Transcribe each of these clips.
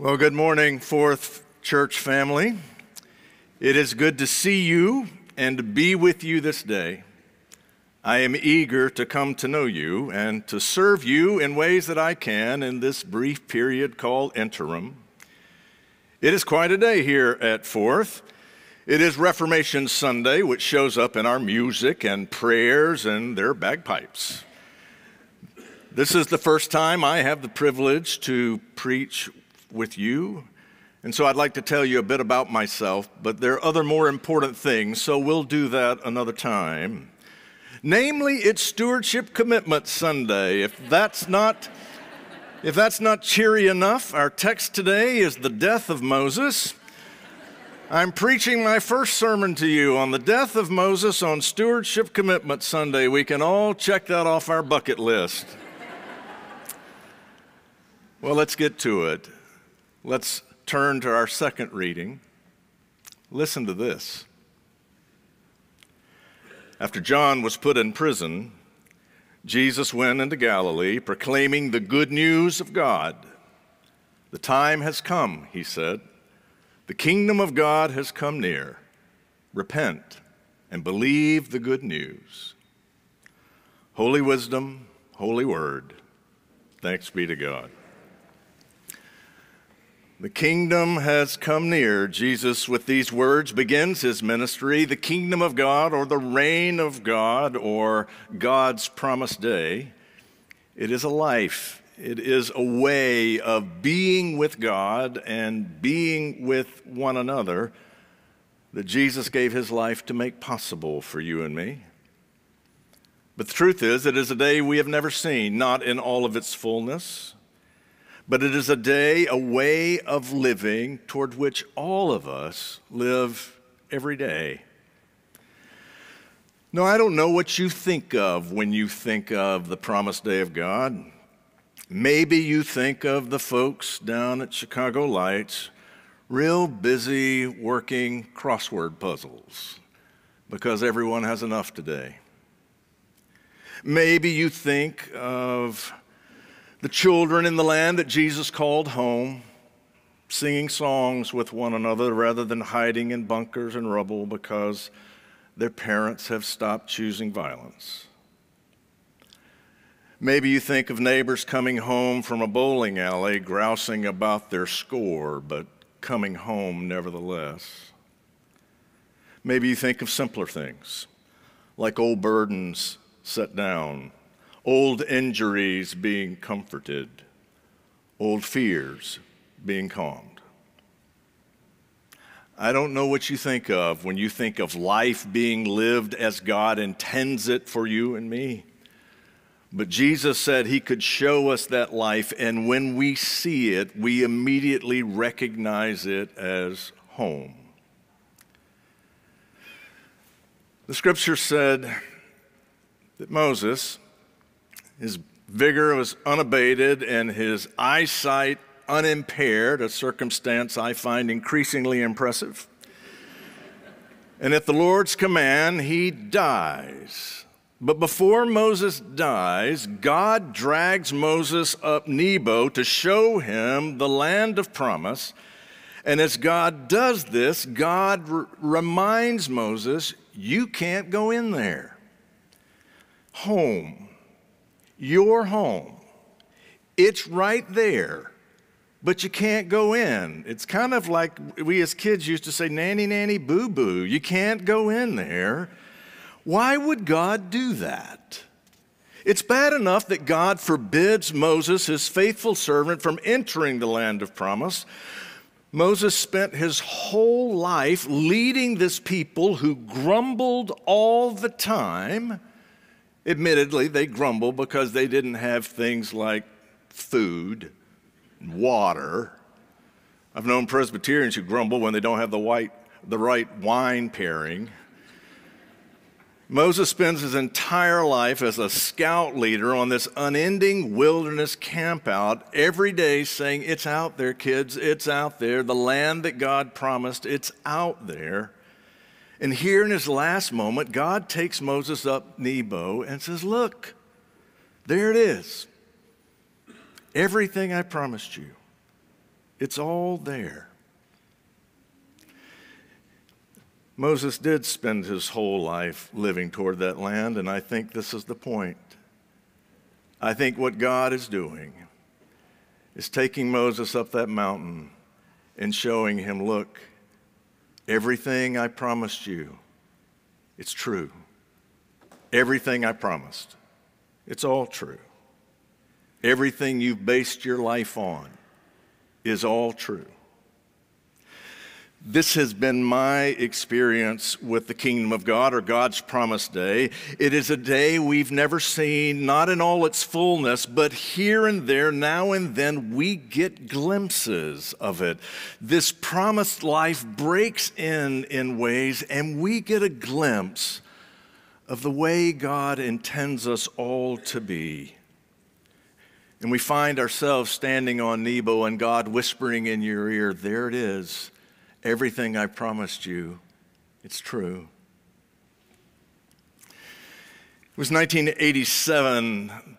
Well, good morning, Fourth Church family. It is good to see you and to be with you this day. I am eager to come to know you and to serve you in ways that I can in this brief period called interim. It is quite a day here at Fourth. It is Reformation Sunday, which shows up in our music and prayers and their bagpipes. This is the first time I have the privilege to preach with you. And so I'd like to tell you a bit about myself, but there are other more important things, so we'll do that another time. Namely, it's Stewardship Commitment Sunday. If that's not if that's not cheery enough, our text today is the death of Moses. I'm preaching my first sermon to you on the death of Moses on Stewardship Commitment Sunday. We can all check that off our bucket list. well, let's get to it. Let's turn to our second reading. Listen to this. After John was put in prison, Jesus went into Galilee proclaiming the good news of God. The time has come, he said. The kingdom of God has come near. Repent and believe the good news. Holy wisdom, holy word. Thanks be to God. The kingdom has come near. Jesus, with these words, begins his ministry. The kingdom of God, or the reign of God, or God's promised day, it is a life. It is a way of being with God and being with one another that Jesus gave his life to make possible for you and me. But the truth is, it is a day we have never seen, not in all of its fullness but it is a day, a way of living toward which all of us live every day. No, I don't know what you think of when you think of the promised day of God. Maybe you think of the folks down at Chicago Lights, real busy working crossword puzzles because everyone has enough today. Maybe you think of the children in the land that Jesus called home, singing songs with one another rather than hiding in bunkers and rubble because their parents have stopped choosing violence. Maybe you think of neighbors coming home from a bowling alley grousing about their score, but coming home nevertheless. Maybe you think of simpler things, like old burdens set down old injuries being comforted, old fears being calmed. I don't know what you think of when you think of life being lived as God intends it for you and me. But Jesus said he could show us that life, and when we see it, we immediately recognize it as home. The scripture said that Moses, his vigor was unabated and his eyesight unimpaired, a circumstance I find increasingly impressive. And at the Lord's command, he dies. But before Moses dies, God drags Moses up Nebo to show him the land of promise. And as God does this, God r- reminds Moses, You can't go in there. Home your home. It's right there, but you can't go in. It's kind of like we as kids used to say, nanny, nanny, boo boo. You can't go in there. Why would God do that? It's bad enough that God forbids Moses, his faithful servant, from entering the land of promise. Moses spent his whole life leading this people who grumbled all the time Admittedly, they grumble because they didn't have things like food, water. I've known Presbyterians who grumble when they don't have the, white, the right wine pairing. Moses spends his entire life as a scout leader on this unending wilderness campout every day saying, It's out there, kids, it's out there. The land that God promised, it's out there. And here in his last moment, God takes Moses up Nebo and says, Look, there it is. Everything I promised you. It's all there. Moses did spend his whole life living toward that land, and I think this is the point. I think what God is doing is taking Moses up that mountain and showing him, look, everything I promised you, it's true. Everything I promised, it's all true. Everything you've based your life on is all true. This has been my experience with the kingdom of God or God's promised day. It is a day we've never seen, not in all its fullness, but here and there, now and then, we get glimpses of it. This promised life breaks in in ways, and we get a glimpse of the way God intends us all to be. And we find ourselves standing on Nebo and God whispering in your ear, There it is Everything I promised you, it's true. It was 1987,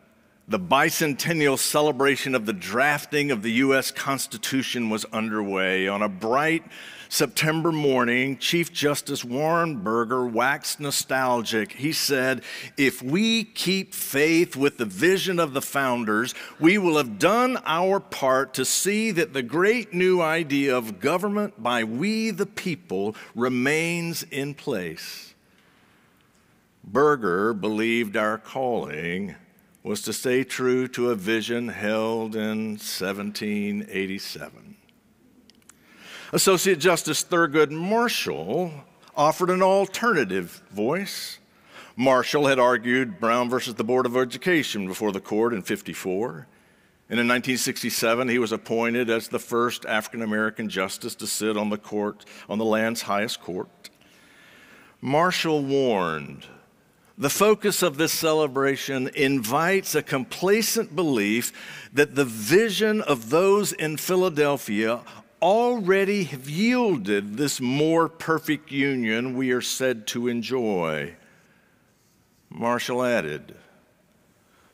the bicentennial celebration of the drafting of the U.S. Constitution was underway. On a bright September morning, Chief Justice Warren Burger waxed nostalgic. He said, If we keep faith with the vision of the founders, we will have done our part to see that the great new idea of government by we the people remains in place. Burger believed our calling was to stay true to a vision held in 1787. Associate Justice Thurgood Marshall offered an alternative voice. Marshall had argued Brown versus the Board of Education before the court in 54. And in 1967, he was appointed as the first African American justice to sit on the court, on the land's highest court. Marshall warned the focus of this celebration invites a complacent belief that the vision of those in Philadelphia already have yielded this more perfect union we are said to enjoy. Marshall added,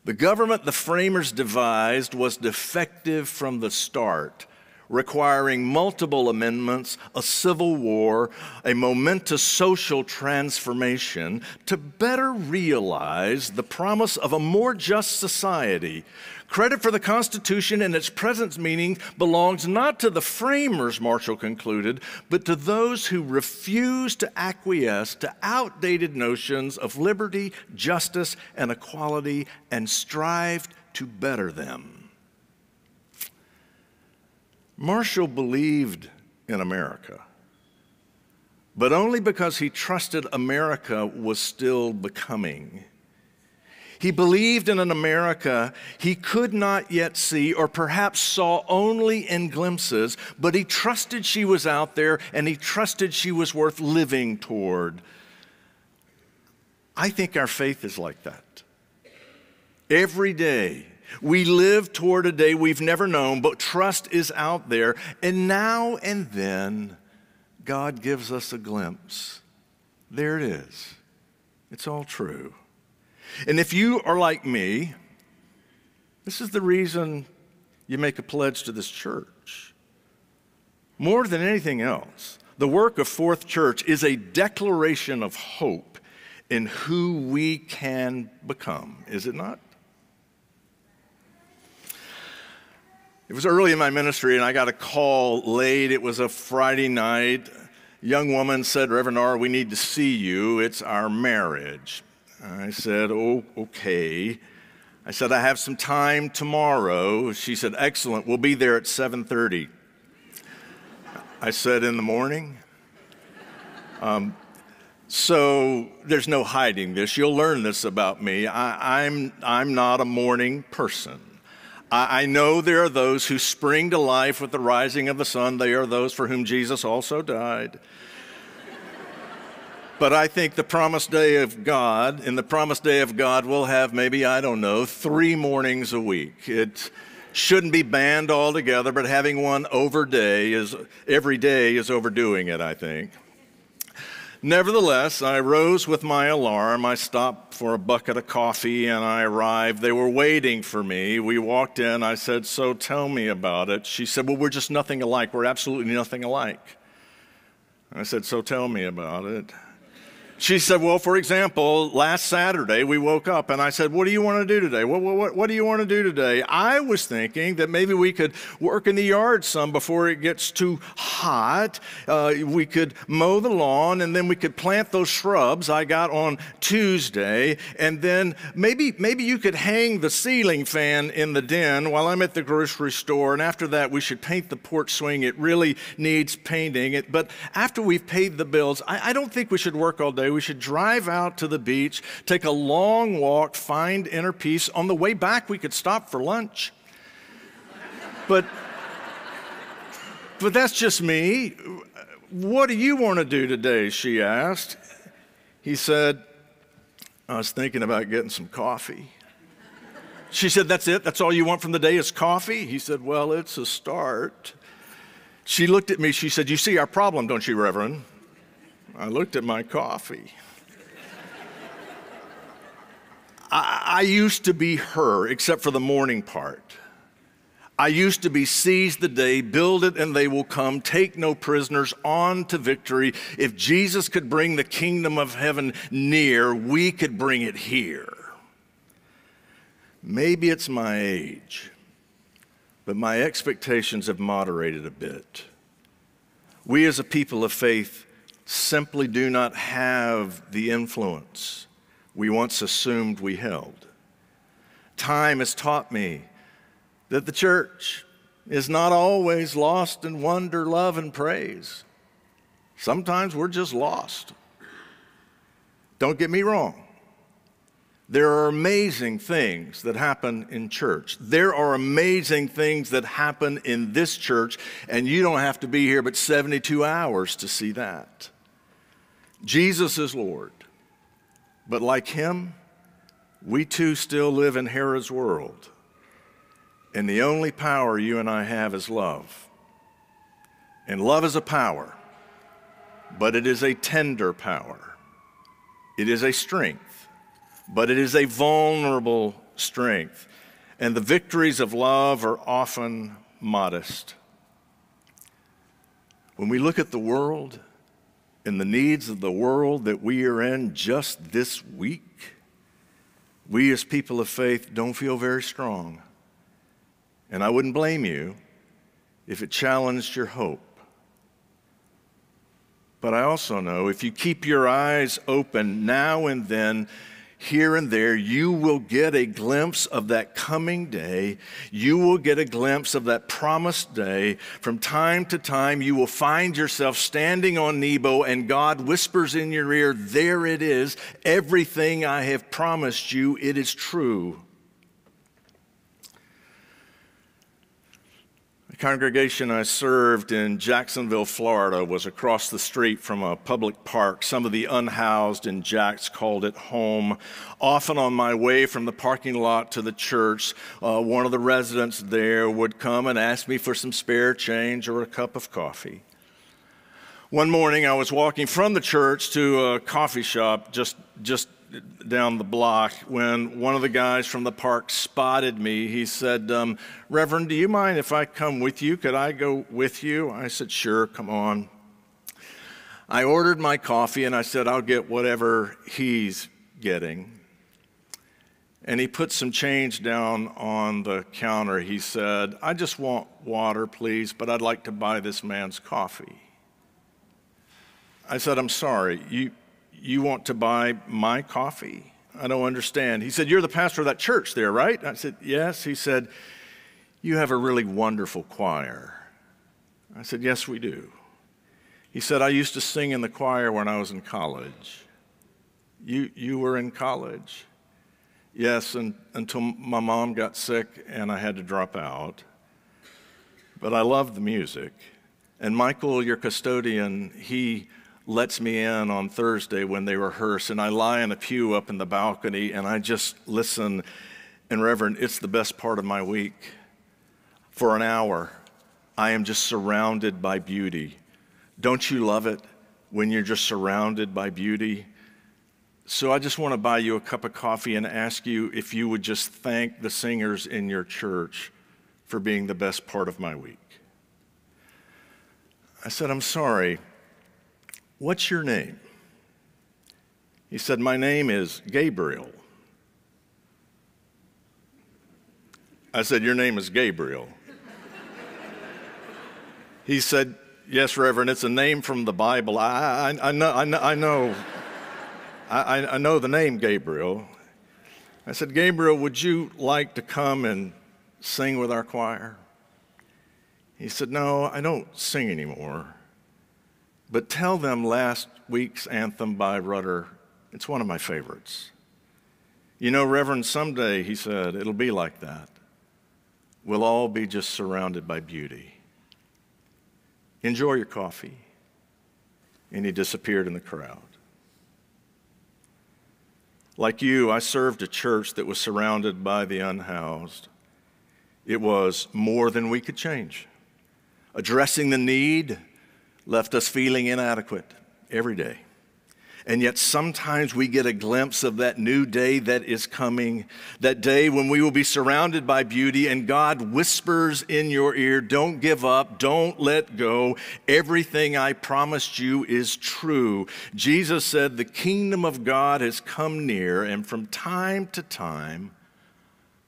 the government the framers devised was defective from the start, requiring multiple amendments, a civil war, a momentous social transformation to better realize the promise of a more just society Credit for the Constitution and its present meaning belongs not to the framers, Marshall concluded, but to those who refuse to acquiesce to outdated notions of liberty, justice, and equality and strive to better them. Marshall believed in America, but only because he trusted America was still becoming. He believed in an America he could not yet see, or perhaps saw only in glimpses, but he trusted she was out there and he trusted she was worth living toward. I think our faith is like that. Every day, we live toward a day we've never known, but trust is out there. And now and then, God gives us a glimpse. There it is. It's all true. And if you are like me, this is the reason you make a pledge to this church. More than anything else, the work of Fourth Church is a declaration of hope in who we can become, is it not? It was early in my ministry, and I got a call late. It was a Friday night. Young woman said, Reverend Are., we need to see you. It's our marriage. I said, Oh, okay. I said, I have some time tomorrow. She said, Excellent. We'll be there at 7:30. I said, In the morning? Um, so there's no hiding this. You'll learn this about me. I, I'm, I'm not a morning person. I, know there are those who spring to life with the rising of the sun. They are those for whom Jesus also died. But I think the promised day of God, in the promised day of God, we'll have maybe, I don't know, three mornings a week. It shouldn't be banned altogether, but having one over day is, every day is overdoing it, I think. Nevertheless, I rose with my alarm. I stopped for a bucket of coffee and I arrived. They were waiting for me. We walked in. I said, So tell me about it. She said, Well, we're just nothing alike. We're absolutely nothing alike. I said, So tell me about it. She said, Well, for example, last Saturday we woke up and I said, What do you want to do today? What, what, what do you want to do today? I was thinking that maybe we could work in the yard some before it gets too hot. Uh, we could mow the lawn and then we could plant those shrubs I got on Tuesday. And then maybe, maybe you could hang the ceiling fan in the den while I'm at the grocery store. And after that, we should paint the porch swing. It really needs painting. It, but after we've paid the bills, I, I don't think we should work all day we should drive out to the beach, take a long walk, find inner peace. On the way back, we could stop for lunch. But, but that's just me. What do you want to do today? She asked. He said, I was thinking about getting some coffee. She said, That's it? That's all you want from the day is coffee? He said, Well, it's a start. She looked at me. She said, You see our problem, don't you, Reverend? I looked at my coffee. I, I, used to be her, except for the morning part. I used to be seize the day, build it, and they will come, take no prisoners, on to victory. If Jesus could bring the kingdom of heaven near, we could bring it here. Maybe it's my age, but my expectations have moderated a bit. We as a people of faith simply do not have the influence we once assumed we held. Time has taught me that the church is not always lost in wonder, love, and praise. Sometimes we're just lost. Don't get me wrong. There are amazing things that happen in church. There are amazing things that happen in this church, and you don't have to be here but 72 hours to see that. Jesus is Lord. But like him, we too still live in Herod's world. And the only power you and I have is love. And love is a power, but it is a tender power. It is a strength, but it is a vulnerable strength. And the victories of love are often modest. When we look at the world, in the needs of the world that we are in just this week, we as people of faith don't feel very strong. And I wouldn't blame you if it challenged your hope. But I also know if you keep your eyes open now and then, here and there, you will get a glimpse of that coming day. You will get a glimpse of that promised day. From time to time, you will find yourself standing on Nebo, and God whispers in your ear, There it is. Everything I have promised you, it is true. Congregation I served in Jacksonville, Florida, was across the street from a public park. Some of the unhoused in Jacks called it home. Often on my way from the parking lot to the church, uh, one of the residents there would come and ask me for some spare change or a cup of coffee. One morning, I was walking from the church to a coffee shop just, just down the block when one of the guys from the park spotted me. He said, um, Reverend, do you mind if I come with you? Could I go with you? I said, Sure, come on. I ordered my coffee and I said, I'll get whatever he's getting. And he put some change down on the counter. He said, I just want water, please, but I'd like to buy this man's coffee. I said, I'm sorry, you, you want to buy my coffee? I don't understand. He said, You're the pastor of that church there, right? I said, Yes. He said, You have a really wonderful choir. I said, Yes, we do. He said, I used to sing in the choir when I was in college. You, you were in college? Yes, and, until my mom got sick and I had to drop out. But I loved the music. And Michael, your custodian, he lets me in on Thursday when they rehearse, and I lie in a pew up in the balcony and I just listen. And, Reverend, it's the best part of my week. For an hour, I am just surrounded by beauty. Don't you love it? when you're just surrounded by beauty. So I just want to buy you a cup of coffee and ask you if you would just thank the singers in your church for being the best part of my week. I said, I'm sorry. What's your name? He said, My name is Gabriel. I said, Your name is Gabriel. he said, Yes, Reverend, it's a name from the Bible. I, I, I know, I know, I know, I, I know the name Gabriel. I said, Gabriel, would you like to come and sing with our choir? He said, No, I don't sing anymore. But tell them last week's anthem by Rutter. It's one of my favorites. You know, Reverend, someday, he said, it'll be like that. We'll all be just surrounded by beauty. Enjoy your coffee. And he disappeared in the crowd. Like you, I served a church that was surrounded by the unhoused. It was more than we could change. Addressing the need left us feeling inadequate every day. And yet, sometimes we get a glimpse of that new day that is coming, that day when we will be surrounded by beauty, and God whispers in your ear, Don't give up, don't let go. Everything I promised you is true. Jesus said, The kingdom of God has come near, and from time to time,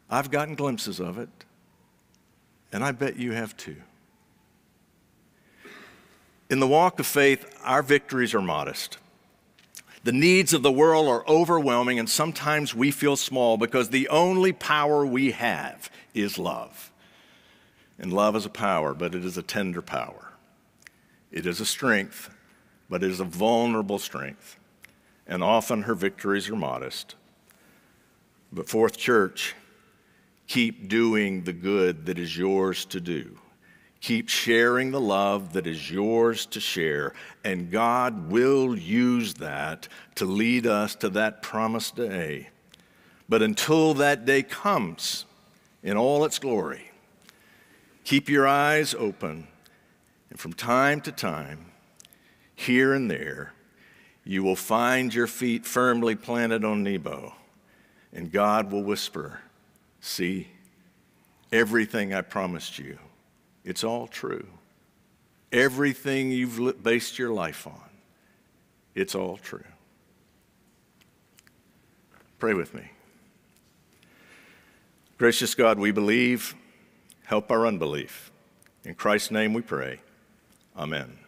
I've gotten glimpses of it, and I bet you have too. In the walk of faith, our victories are modest. The needs of the world are overwhelming, and sometimes we feel small because the only power we have is love. And love is a power, but it is a tender power. It is a strength, but it is a vulnerable strength. And often her victories are modest. But, Fourth Church, keep doing the good that is yours to do. Keep sharing the love that is yours to share, and God will use that to lead us to that promised day. But until that day comes in all its glory, keep your eyes open, and from time to time, here and there, you will find your feet firmly planted on Nebo, and God will whisper, See, everything I promised you it's all true. Everything you've based your life on, it's all true. Pray with me. Gracious God, we believe. Help our unbelief. In Christ's name we pray. Amen.